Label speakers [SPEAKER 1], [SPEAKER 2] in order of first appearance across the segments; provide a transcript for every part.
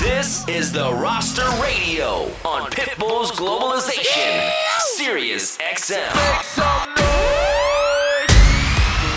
[SPEAKER 1] This is the Roster Radio on Pitbull's Globalization, Sirius XM.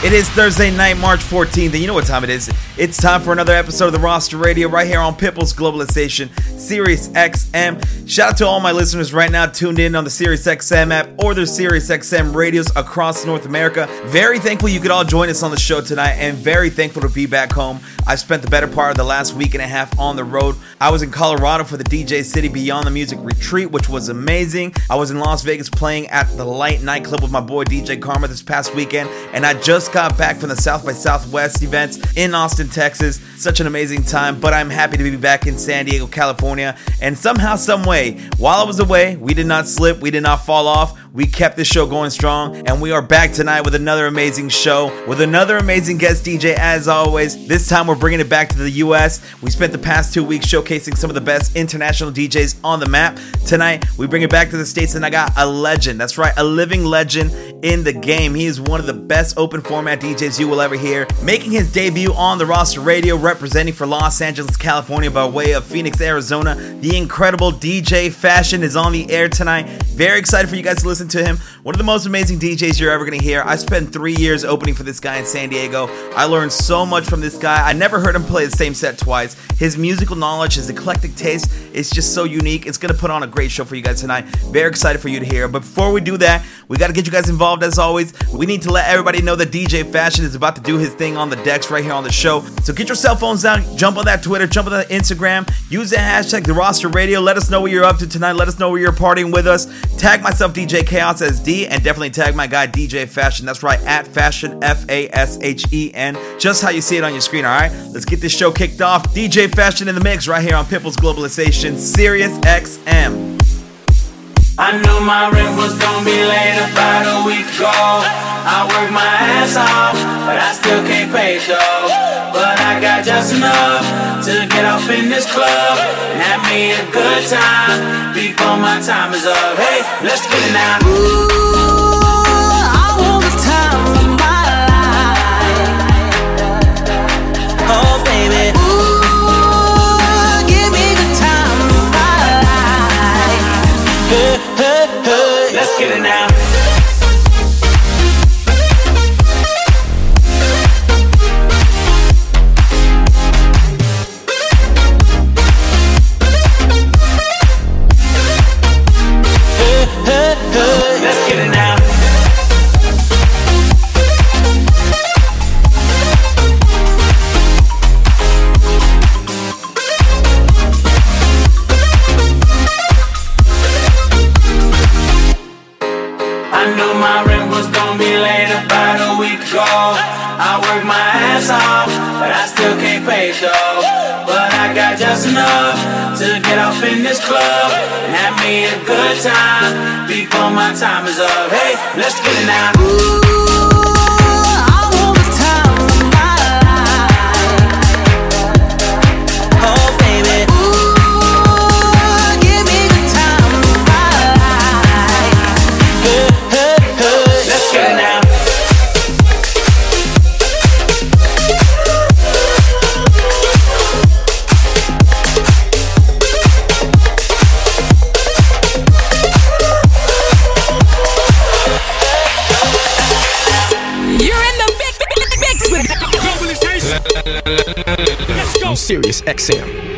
[SPEAKER 2] It is Thursday night, March 14th, and you know what time it is. It's time for another episode of the Roster Radio right here on Pitbull's Globalization, Sirius XM. Shout out to all my listeners right now tuned in on the Sirius XM app or the Sirius XM radios across North America. Very thankful you could all join us on the show tonight, and very thankful to be back home. I spent the better part of the last week and a half on the road. I was in Colorado for the DJcity Beyond the Music retreat, which was amazing. I was in Las Vegas playing at the Light nightclub with my boy DJ Karma this past weekend, and I just got back from the South by Southwest events in Austin, Texas. Such an amazing time, but I'm happy to be back in San Diego, California. And somehow, some way, while I was away, we did not slip, we did not fall off. We kept this show going strong, and we are back tonight with another amazing show with another amazing guest DJ as always. This time we're bringing it back to the US. We spent the past two weeks showcasing some of the best international DJs on the map. Tonight we bring it back to the States, and I got a legend. That's right, a living legend in the game. He is one of the best open format DJs you will ever hear, making his debut on the roster radio, representing for Los Angeles, California by way of Phoenix, Arizona. The incredible DJ Fashen is on the air tonight. Very excited for you guys to listen to him. One of the most amazing DJs you're ever going to hear. I spent three years opening for this guy in San Diego. I learned so much from this guy. I never heard him play the same set twice. His musical knowledge, his eclectic taste is just so unique. It's going to put on a great show for you guys tonight. Very excited for you to hear. But before we do that, we got to get you guys involved as always. We need to let everybody know that DJ Fashen is about to do his thing on the decks right here on the show. So get your cell phones out, jump on that Twitter, jump on that Instagram, use the hashtag the roster radio. Let us know what you're up to tonight. Let us know where you're partying with us. Tag myself, DJ Chaos as D, and definitely tag my guy DJ Fashen. That's right, at Fashen F A S H E N. Just how you see it on your screen, all right? Let's get this show kicked off. DJ Fashen in the mix right here on Pitbull's Globalization, Sirius XM.
[SPEAKER 3] I knew my rent was gonna be late about a week ago. I worked my ass off, but I still can't pay though. But I got just enough to get off in this club and have me a good time before my time is up. Hey, let's get it now.
[SPEAKER 4] Ooh,
[SPEAKER 3] get it now. This club and have me a good time before my time is up. Hey, let's get it now.
[SPEAKER 4] Ooh,
[SPEAKER 5] Sirius XM.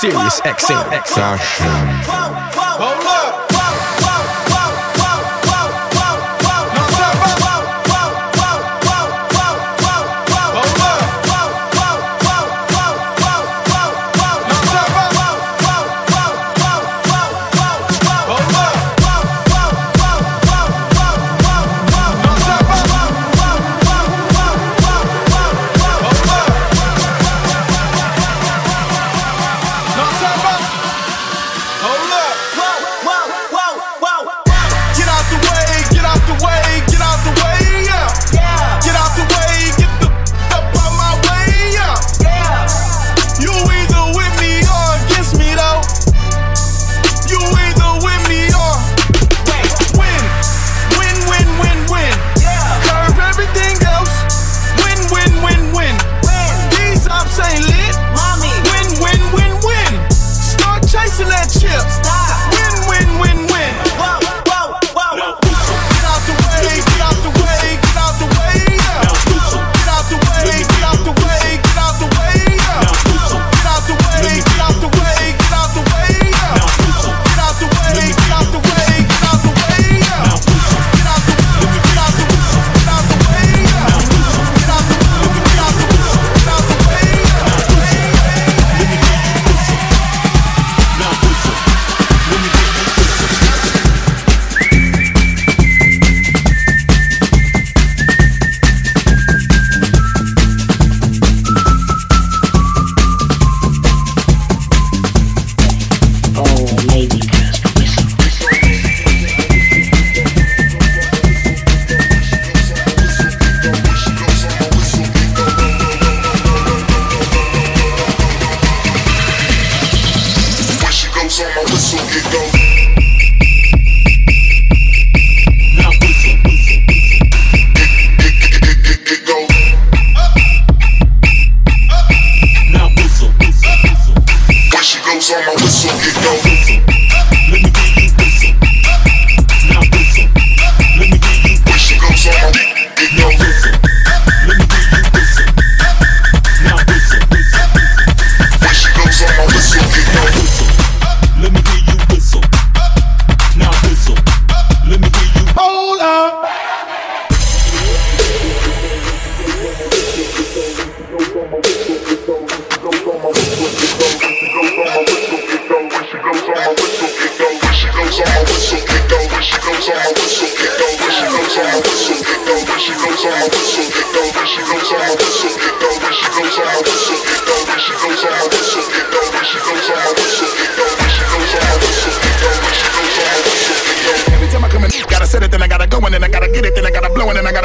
[SPEAKER 6] Sirius XM.
[SPEAKER 7] XM.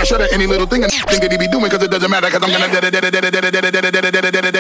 [SPEAKER 7] shudder any little thing and think that he be doing, cause it doesn't matter, cause I'm gonna.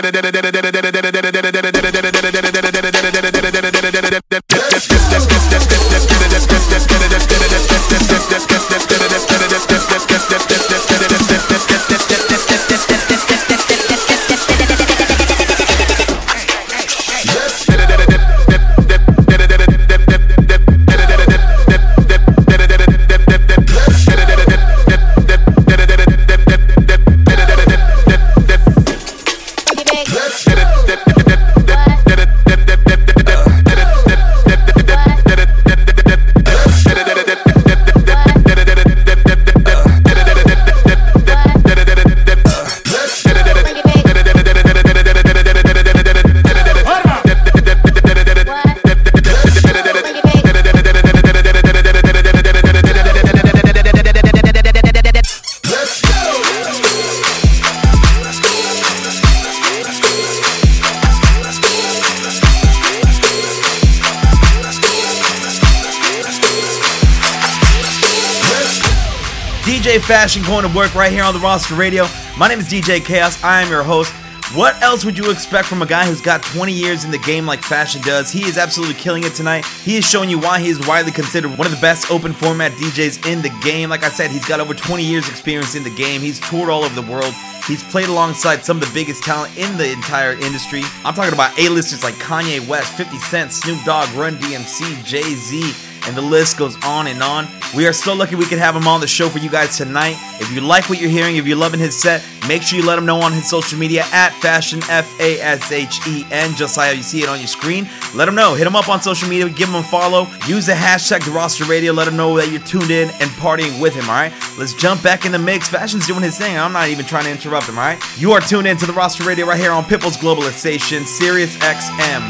[SPEAKER 2] smashing going to work right here on the roster radio. My name is DJ Chaos. I am your host. What else would you expect from a guy who's got 20 years in the game like Fashen does? He is absolutely killing it tonight. He is showing you why he is widely considered one of the best open format DJs in the game. Like I said, he's got over 20 years experience in the game. He's toured all over the world. He's played alongside some of the biggest talent in the entire industry. I'm talking about A-listers like Kanye West, 50 Cent, Snoop Dogg, Run DMC, Jay-Z, and the list goes on and on. We are so lucky we could have him on the show for you guys tonight. If you like what you're hearing, if you're loving his set, make sure you let him know on his social media at Fashen F A S H E N, just like how you see it on your screen. Let him know. Hit him up on social media, give him a follow. Use the hashtag The Roster Radio. Let him know that you're tuned in and partying with him. All right, let's jump back in the mix. Fashen's doing his thing. I'm not even trying to interrupt him. All right, you are tuned in to The Roster Radio right here on Pitbull's Globalization, Sirius XM.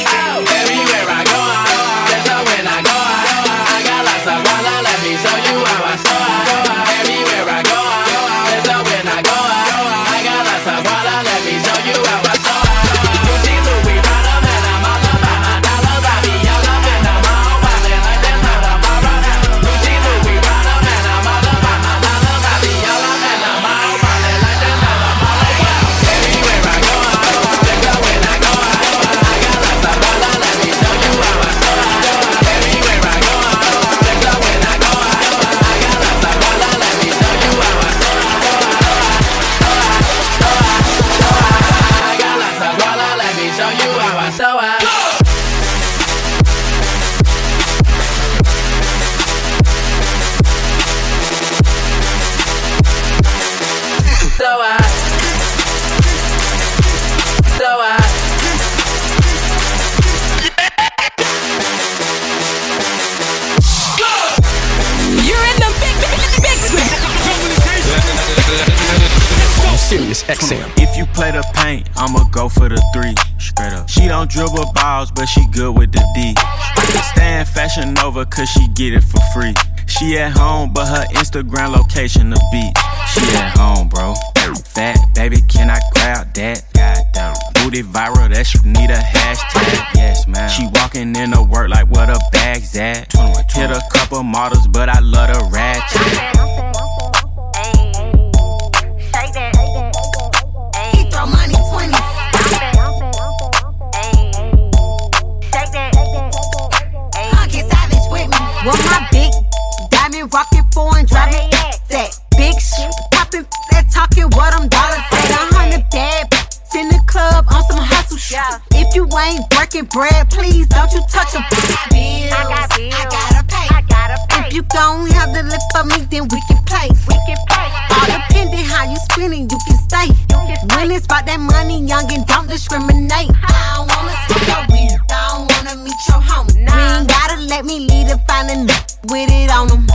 [SPEAKER 8] Everywhere I go, I when I go,
[SPEAKER 6] XM.
[SPEAKER 9] If you play the paint, I'ma go for the three. Straight up. She don't dribble balls, but she good with the D. Stand fashion over cause she get it for free. She at home, but her Instagram location the beach. She at home, bro. Fat baby, can I grab that? Goddamn. Booty viral, that should need a hashtag. Yes, man. She walking in the work like what her bag's at. Hit a couple models, but I love the ratchet.
[SPEAKER 10] With my big diamond rocket foreign driving that big shit. Popping that talking what I'm dollars at. A hundred bad in the club on some hustle shit. If you ain't working bread, please don't you touch a bills. I got bills. I gotta pay. I gotta pay. If you don't have the lip for me, then we can play. We can play. All depending how you spending, you can stay. When it's about that money, young and don't discriminate. I don't wanna see your weed. I don't wanna meet your homie. You ain't gotta let me lead and find a n- with it on them.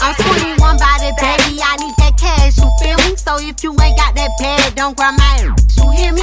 [SPEAKER 10] I'm 21 by the baby, I need that cash, you feel me? So if you ain't got that bag, don't grab my ass. You hear me?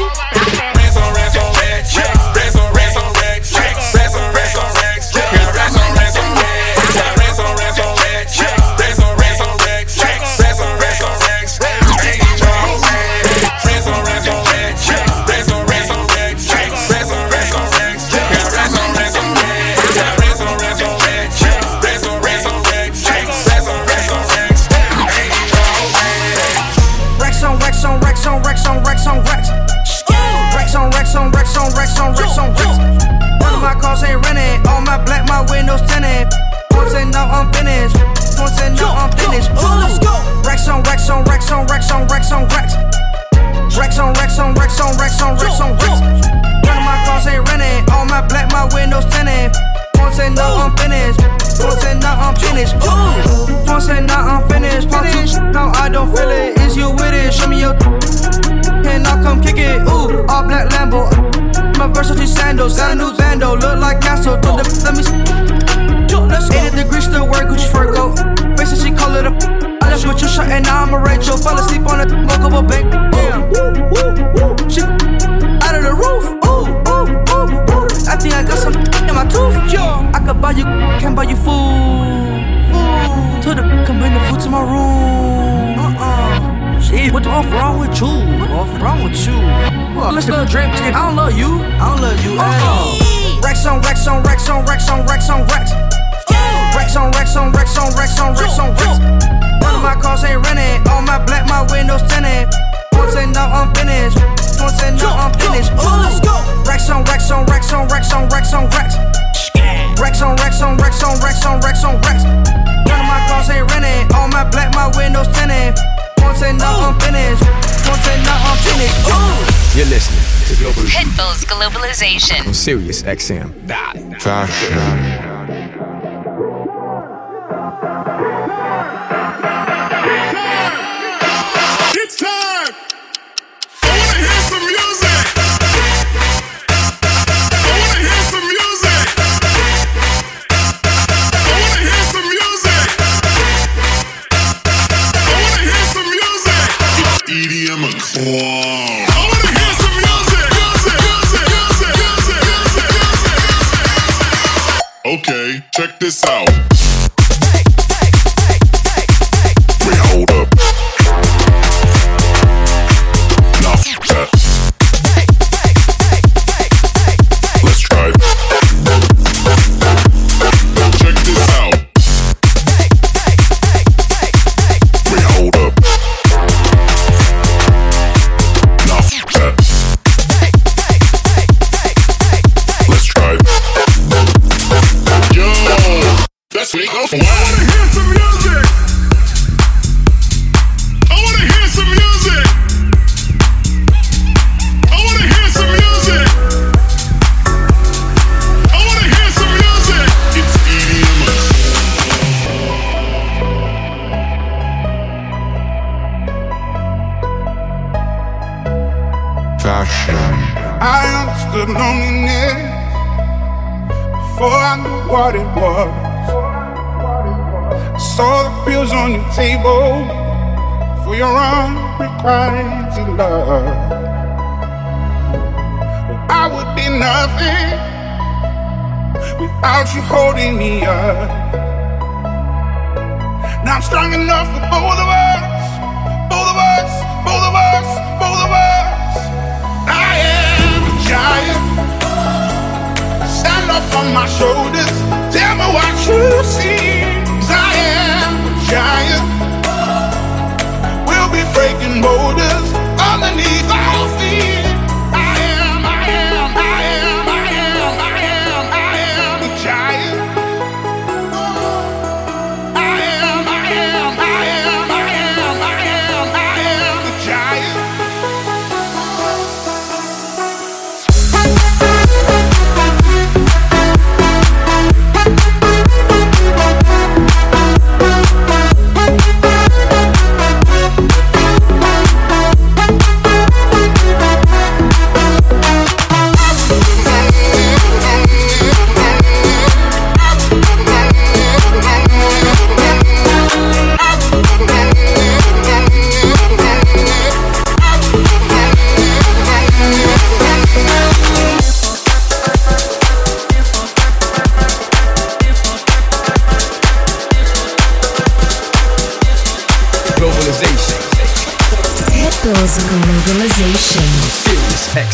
[SPEAKER 11] Globalization.
[SPEAKER 6] on Sirius XM.
[SPEAKER 12] Fashen. on my shoulders. Tell me what you see. Cause I am a giant. We'll be breaking
[SPEAKER 13] borders.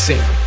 [SPEAKER 13] Mixing.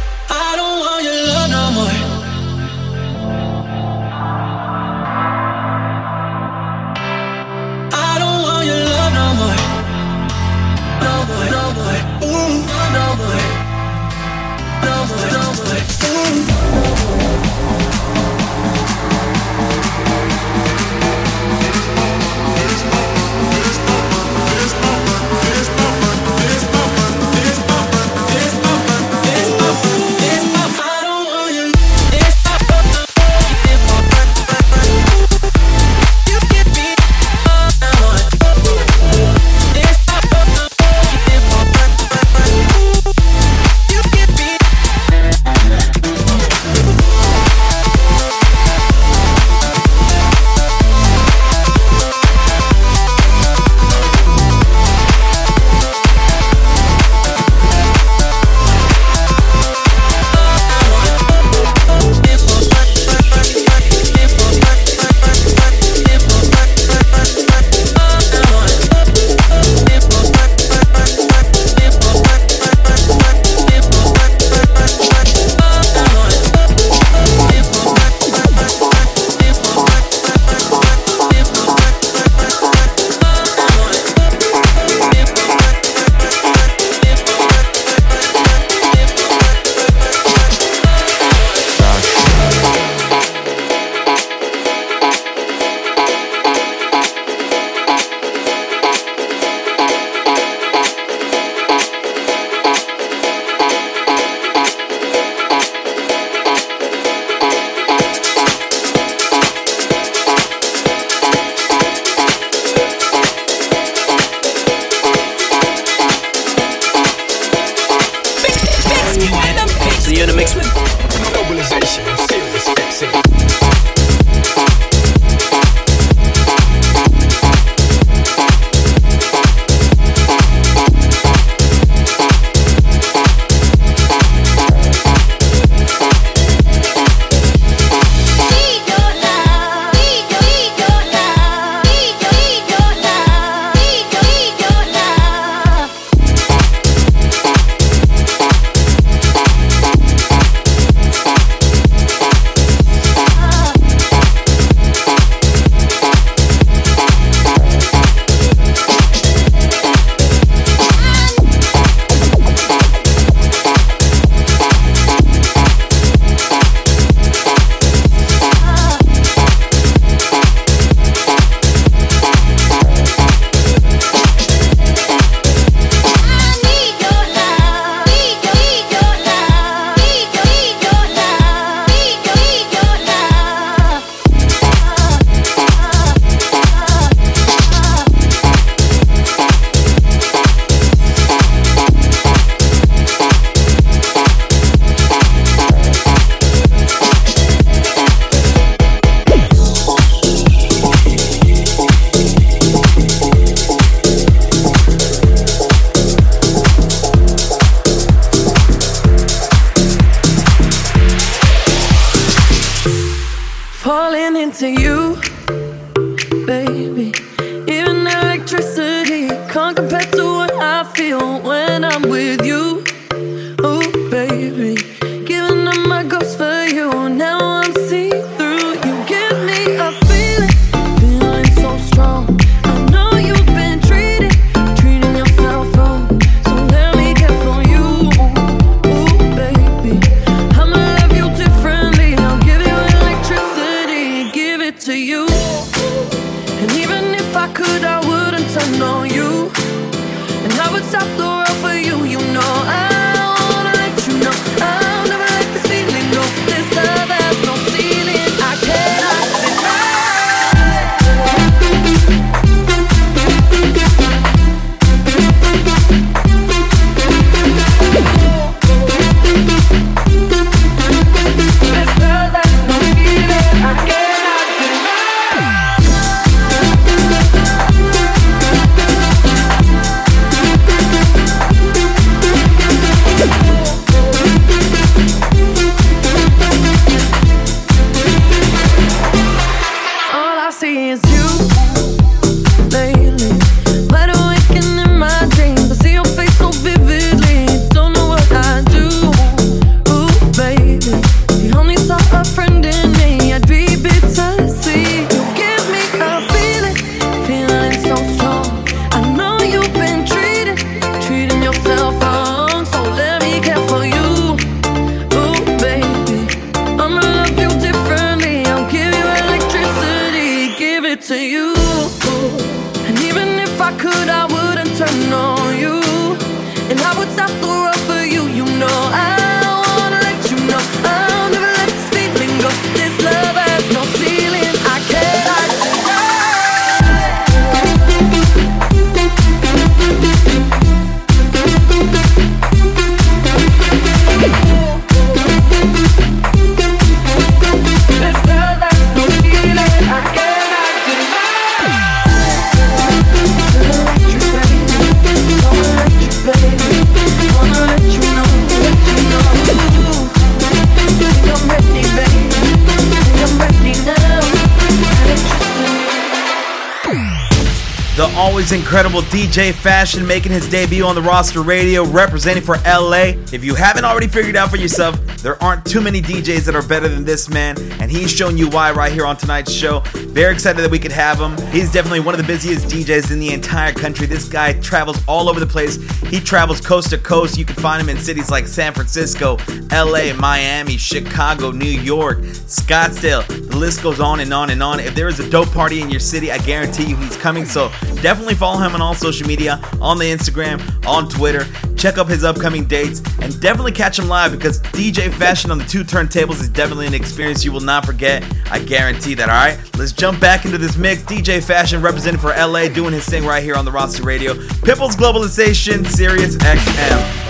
[SPEAKER 13] J Fashen, making his debut on the roster radio, representing for LA. If you haven't already figured out for yourself, there aren't too many DJs that are better than this man, and he's shown you why right here on tonight's show. Very excited that we could have him. He's definitely one of the busiest DJs in the entire country. This guy travels all over the place. He travels coast to coast. You can find him in cities like San Francisco, LA, Miami, Chicago, New York, Scottsdale. The list goes on and on and on. If there is a dope party in your city, I guarantee you he's coming. So definitely follow him on all social media. On the Instagram, on Twitter. Check up his upcoming dates and definitely catch him live because DJ Fashen on the two turntables is definitely an experience you will not forget. I guarantee that, all right? Let's jump back into this mix. DJ Fashen representing for LA doing his thing right here on the Roster Radio. Pitbull's Globalization, Sirius XM.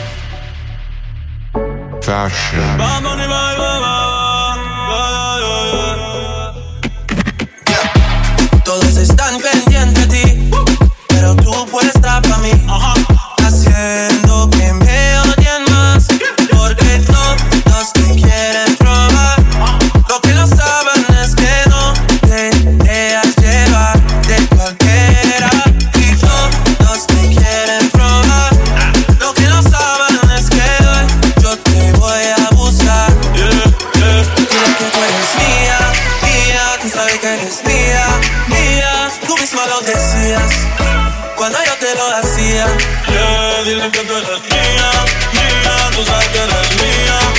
[SPEAKER 14] Fashen. dicen que tú eres mía, mía, tú sabes que eres mía.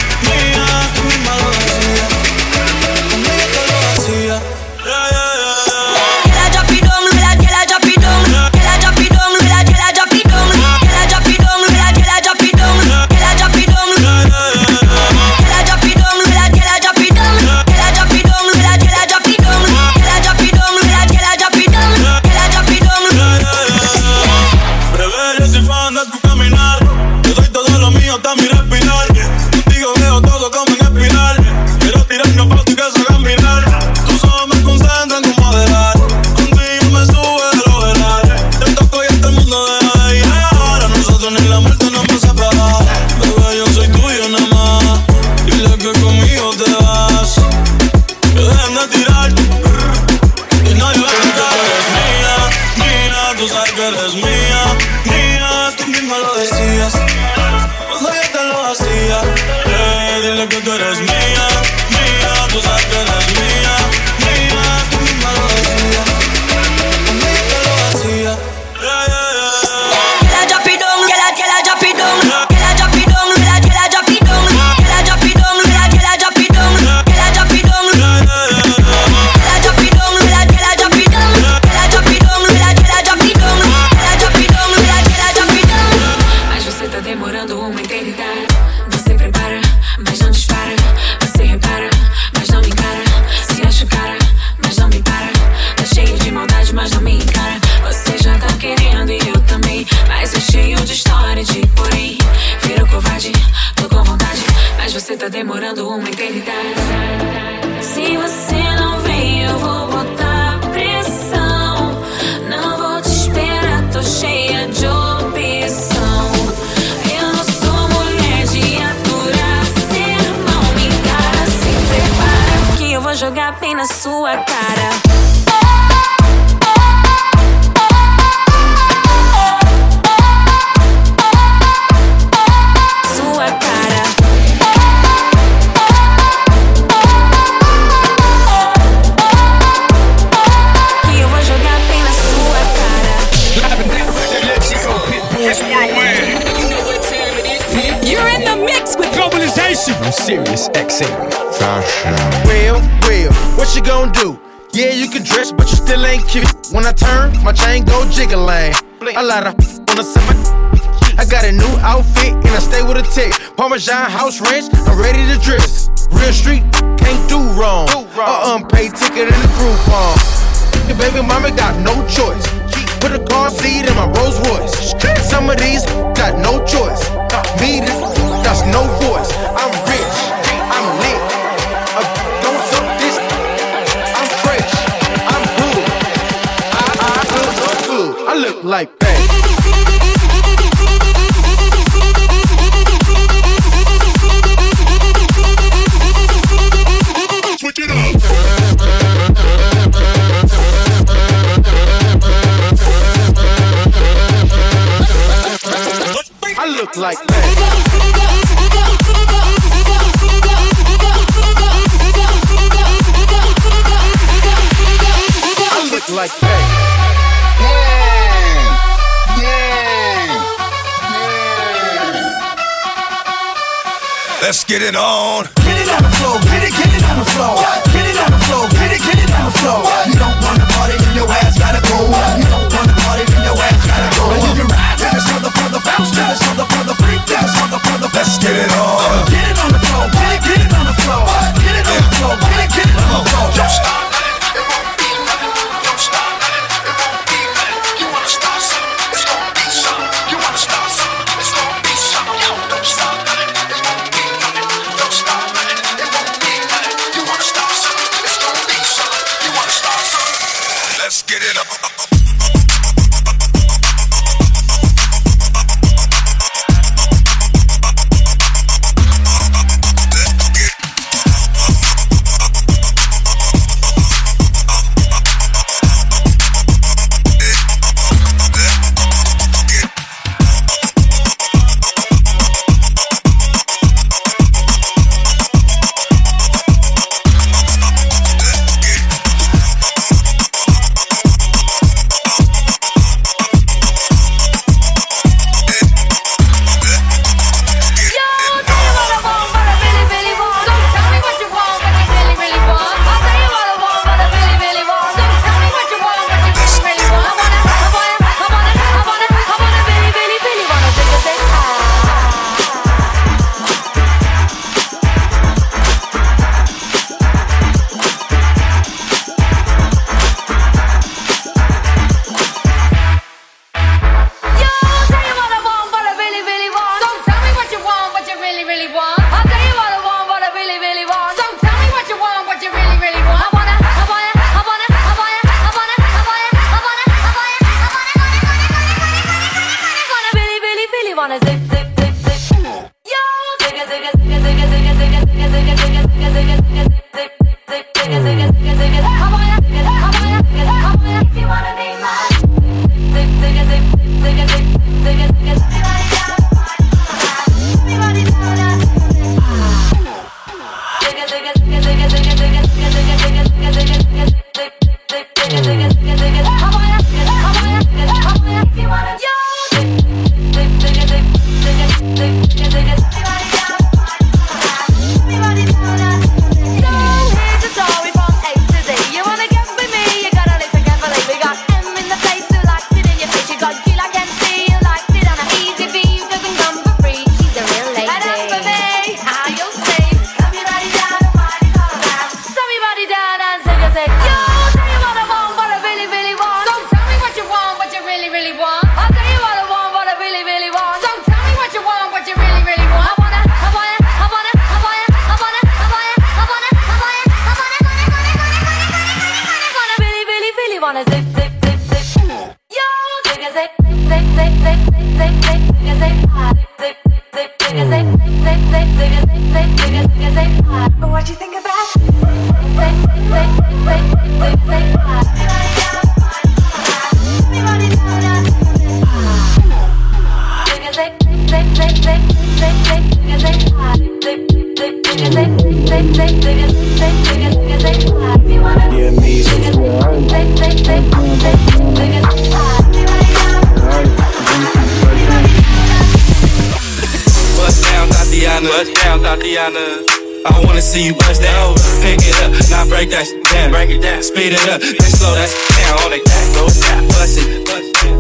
[SPEAKER 15] Parmesan house ranch, I'm ready to dress. Real street, can't do wrong. A unpaid ticket and a coupon. Your baby mama got no choice. Put a car seat in my Rolls Royce. Some of these got no choice. Me, that's no voice. I'm rich, I'm lit. I don't suck this. I'm fresh, I'm cool. I, I, I, I look like like that. Look like that.
[SPEAKER 7] Let's get it on.
[SPEAKER 16] Get it on the floor, get it, get it on the floor. Get it on the floor, get it, get it on the floor. You don't wanna party, then your ass gotta go. You don't wanna party, then your ass gotta go. And you can ride to this motherfucker the bounce to this
[SPEAKER 7] motherfucker. zigga, it,
[SPEAKER 16] zigga, it.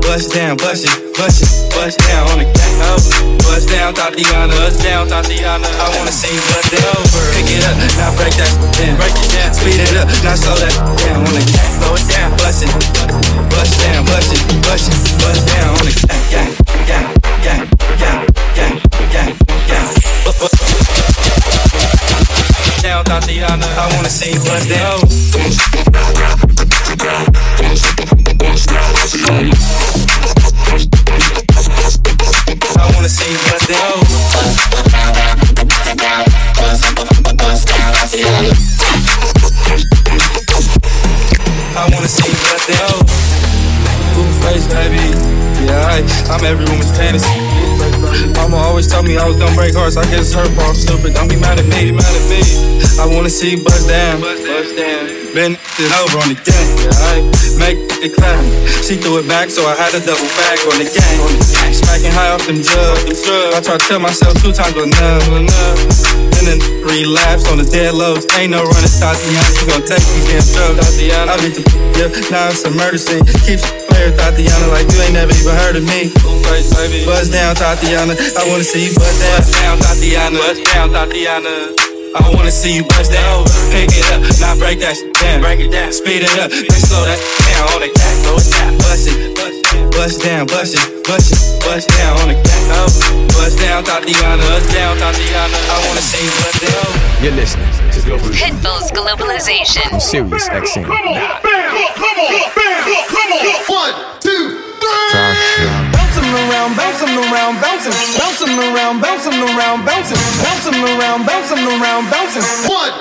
[SPEAKER 17] Bust down, bust it, bust it, bust down on the gas. Bust down, Thotiana. Bust down, Thotiana. I wanna see you bust it over. Pick it up, now break that down. Break it down. Speed it up, now slow that down on the gas. Slow it down. Bust it, bust down, bust it, bust it, bust down on the. Gang, gang, gang, gang, gang, gang, gang. Down, Thotiana. I wanna see you bust down. I wanna see bust down. I wanna see bust down. Cool face, baby. Yeah, I, I'm every woman's fantasy. Mama always told me I was gonna break hearts. I guess her fault, stupid. Don't be mad at me, mad at me. I wanna see bust down, bust down. Bend it over on the gang, make it clap. She threw it back, so I had to double back on the gang. Smacking high off them drugs. I try to tell myself two times enough, enough. And then relapse on the dead lows. Ain't no running, Thotiana. You gon' take these damn drugs, Thotiana. I beat the yeah, now it's a murder scene. Keeps player, Thotiana, like you ain't never even heard of me. Buzz down, Thotiana. I wanna see you buzz down. Buzz down, Thotiana. Buzz down, Thotiana. I wanna see you bust down. Pick it up, now break that shit down. Break it down. Speed it up, then slow that down on the gas. Slow it down. Bust it, bust it, down, bust it, bust it, bust down on the gas. Bust down, Thotiana. Bust down, Thotiana. I wanna see you bust down.
[SPEAKER 6] You're listening to Global
[SPEAKER 18] Pitbull's Globalization.
[SPEAKER 6] Come on Sirius XM.
[SPEAKER 16] One, two,
[SPEAKER 19] Bouncing around, bouncing around, bouncing, bouncing around, bouncing around, bouncing, bouncing around, bouncing around, bouncing.
[SPEAKER 16] One,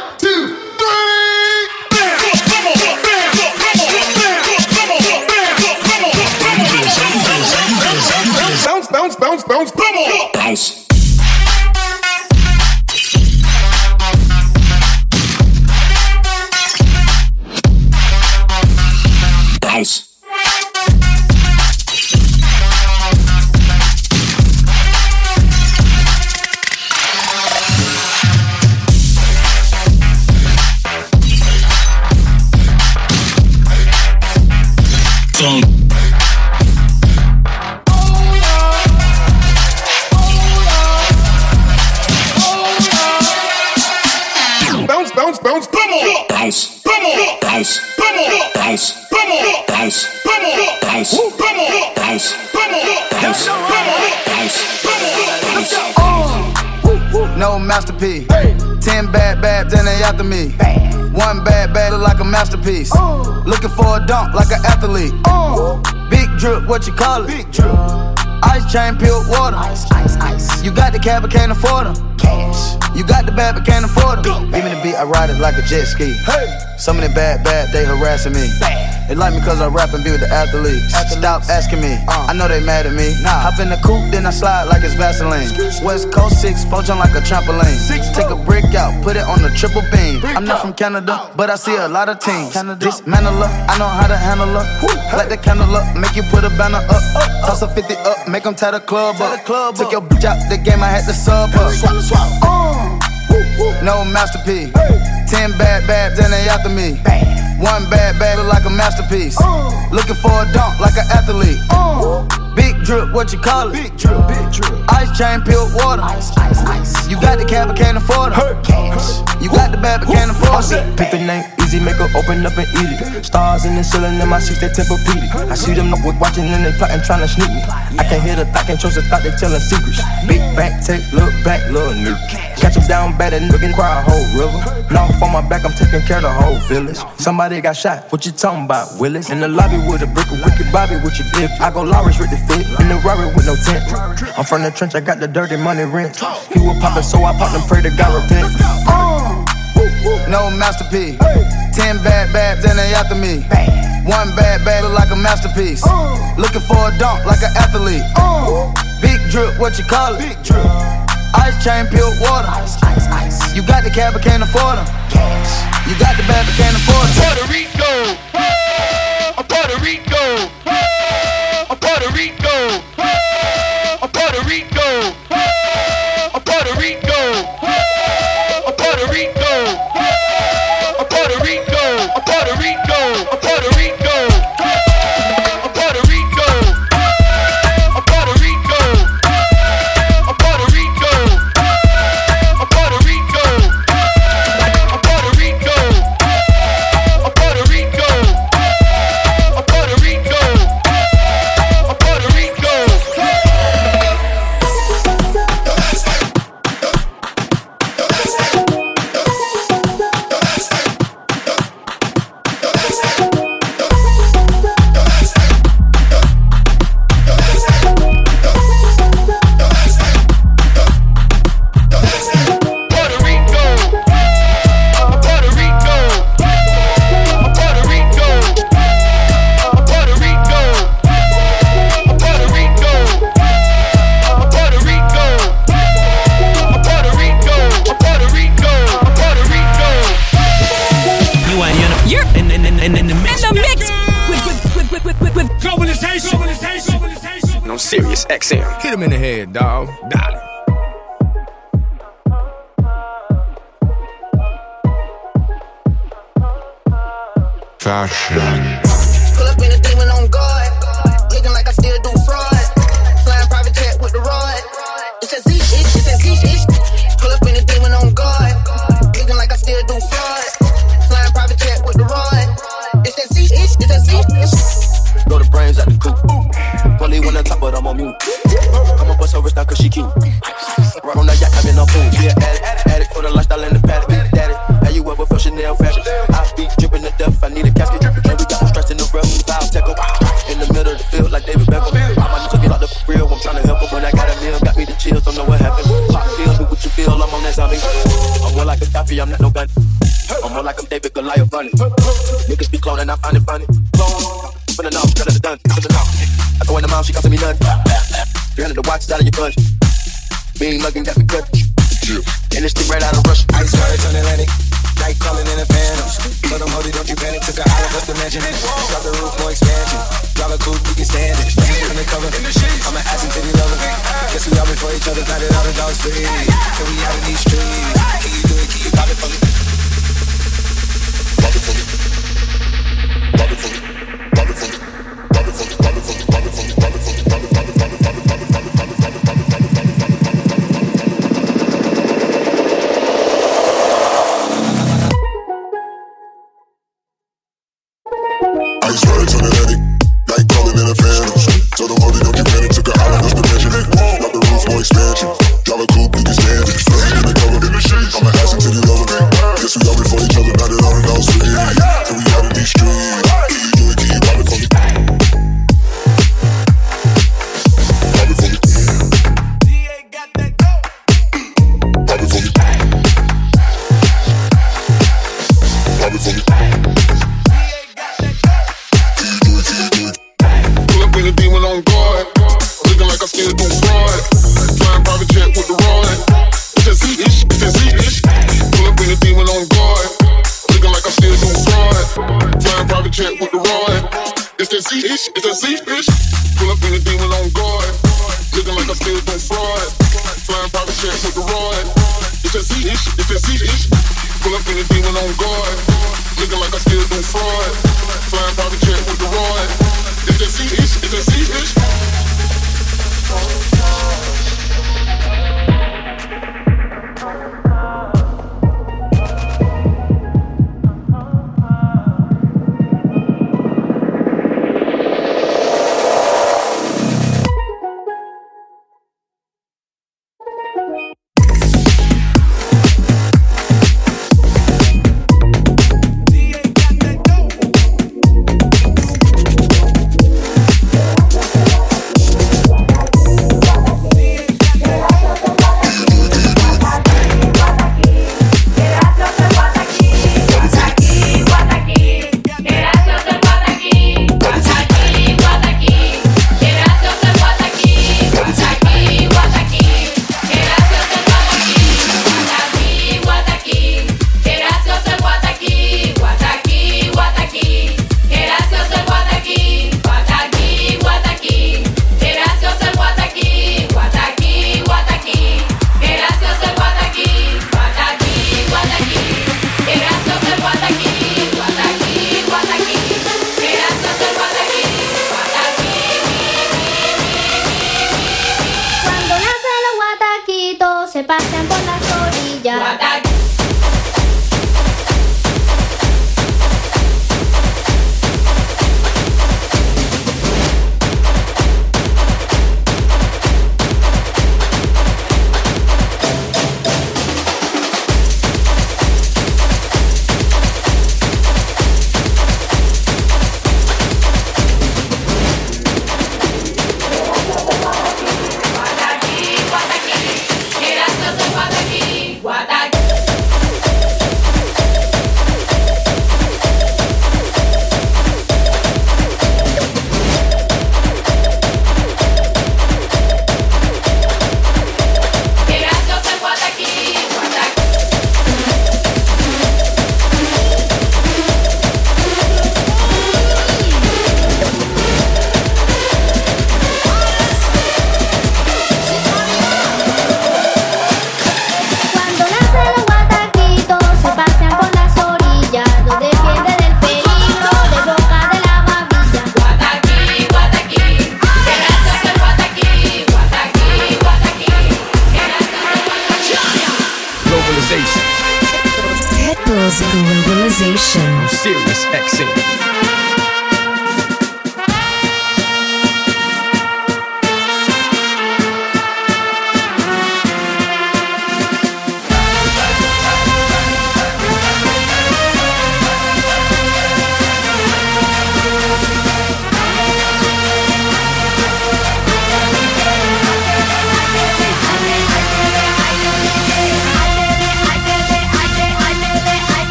[SPEAKER 20] Masterpiece. Ten bad babs and they after me. One bad bad look like a masterpiece. Looking for a dunk like an athlete. Big drip, what you call it? Big drip. Ice chain, peeled water. Ice, ice, ice. You got the cab, but can't afford them. Cash. You got the bad, but can't afford them. Even the beat, I ride it like a jet ski. Hey. Some of them bad, bad, they harassing me. They like me cause I rap and be with the athletes. Stop asking me, I know they mad at me. Nah. Hop in the coupe, then I slide like it's Vaseline. West Coast 6, four jump like a trampoline. Six, Take a brick out, put it on the triple beam. I'm not from Canada, but I see a lot of teams. Dismantle her, I know how to handle her. Light the candle up, make you put a banner up. Toss a 50 up, make them tie the club up. Took your bitch out the game, I had to sub her. No masterpiece. Ten bad babs and they after me. One bad bag look like a masterpiece. Looking for a dunk like an athlete. Big drip, what you call it? Big drip, big drip. Ice chain, peeled water. Ice, ice, ice. You got the cab, but can't afford it. Cash. You got the bad, but can't afford it.
[SPEAKER 21] Pick the name easy, make her open up and eat it. Stars in the ceiling in my seats, they Tempur-Pedic. I see them up with watching and they plotting, trying to sneak me. I can hear the thought, can't trust the thought, they telling secrets. Big back, take, look back, little nigga. Catch him down bad and looking cry a whole river. Now on my back, I'm taking care of the whole village. Somebody got shot, what you talking about, Willis? In the lobby with a brick, a wicked Bobby with your dick. I go Lawrence with the fit, in the Rari with no tent. I'm from the trench, I got the dirty money rent. He was poppin', so I popped and pray to God repent.
[SPEAKER 20] No masterpiece. Ten bad babs and they after me. One bad bad look like a masterpiece. Uh. Looking for a dunk like an athlete. Uh. Big drip, what you call it? Big drip. Ice chain, pure water. Ice, ice, ice. You got the cab, but can't afford them. You got the bad, but can't afford them.
[SPEAKER 12] Puerto Rico, a Puerto Rico, a Puerto Rico, a Puerto Rico,
[SPEAKER 22] Shit.
[SPEAKER 21] Punch. Being mugging, got me cut. And this stick right out of rush.
[SPEAKER 23] Ice words on Atlantic. Night calling in the phantoms. Tell them, hold it, don't you panic. Took an island up dimension. Drop the roof, more expansion. Drive a coupe, we can stand it. Undercover. I'm an ass and titty lover. Guess we all been for each other. Got it all the dogs free. Can we out in these streets?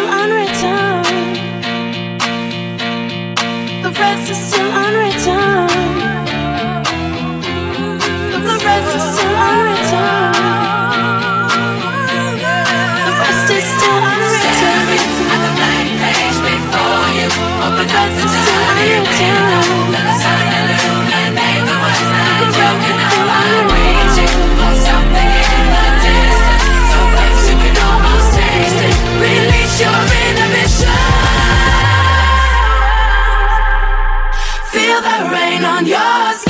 [SPEAKER 12] Still
[SPEAKER 5] unwritten. The rest is still unwritten. The rest is still unwritten. The rest is still unwritten. At the blank page before you. The rest is still unwritten. Your inhibition. Feel the rain on your skin.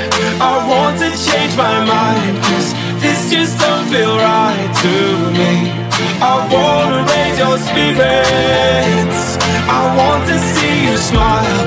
[SPEAKER 24] I want to change my mind Cause this just don't feel right to me. I wanna raise your spirits. I want to see you smile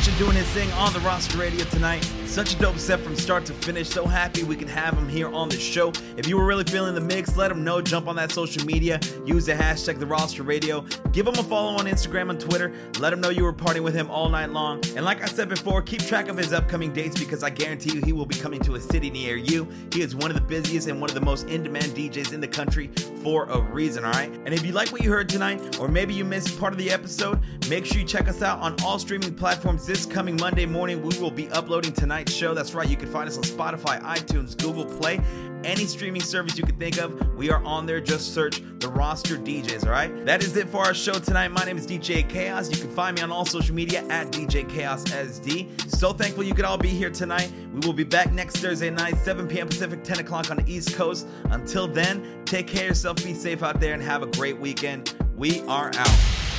[SPEAKER 2] DJ doing his thing on the roster radio tonight. Such a dope set from start to finish. So happy we can have him here on the show. If you were really feeling the mix, let him know. Jump on that social media. Use the hashtag the roster radio. Give him a follow on Instagram and Twitter. Let him know you were partying with him all night long. And like I said before, keep track of his upcoming dates because I guarantee you he will be coming to a city near you. He is one of the busiest and one of the most in demand DJs in the country for a reason, all right? And if you like what you heard tonight, or maybe you missed part of the episode, make sure you check us out on all streaming platforms this coming Monday morning. We will be uploading tonight's show. That's right, you can find us on Spotify, iTunes, Google Play, any streaming service you can think of. We are on there. Just search the roster DJs, all right? That is it for our show tonight. My name is DJ Chaos. You can find me on all social media at DJ Chaos SD. So thankful you could all be here tonight. We will be back next Thursday night, 7 p.m. Pacific, 10 o'clock on the East Coast. Until then, take care of yourself, be safe out there, and have a great weekend. We are out.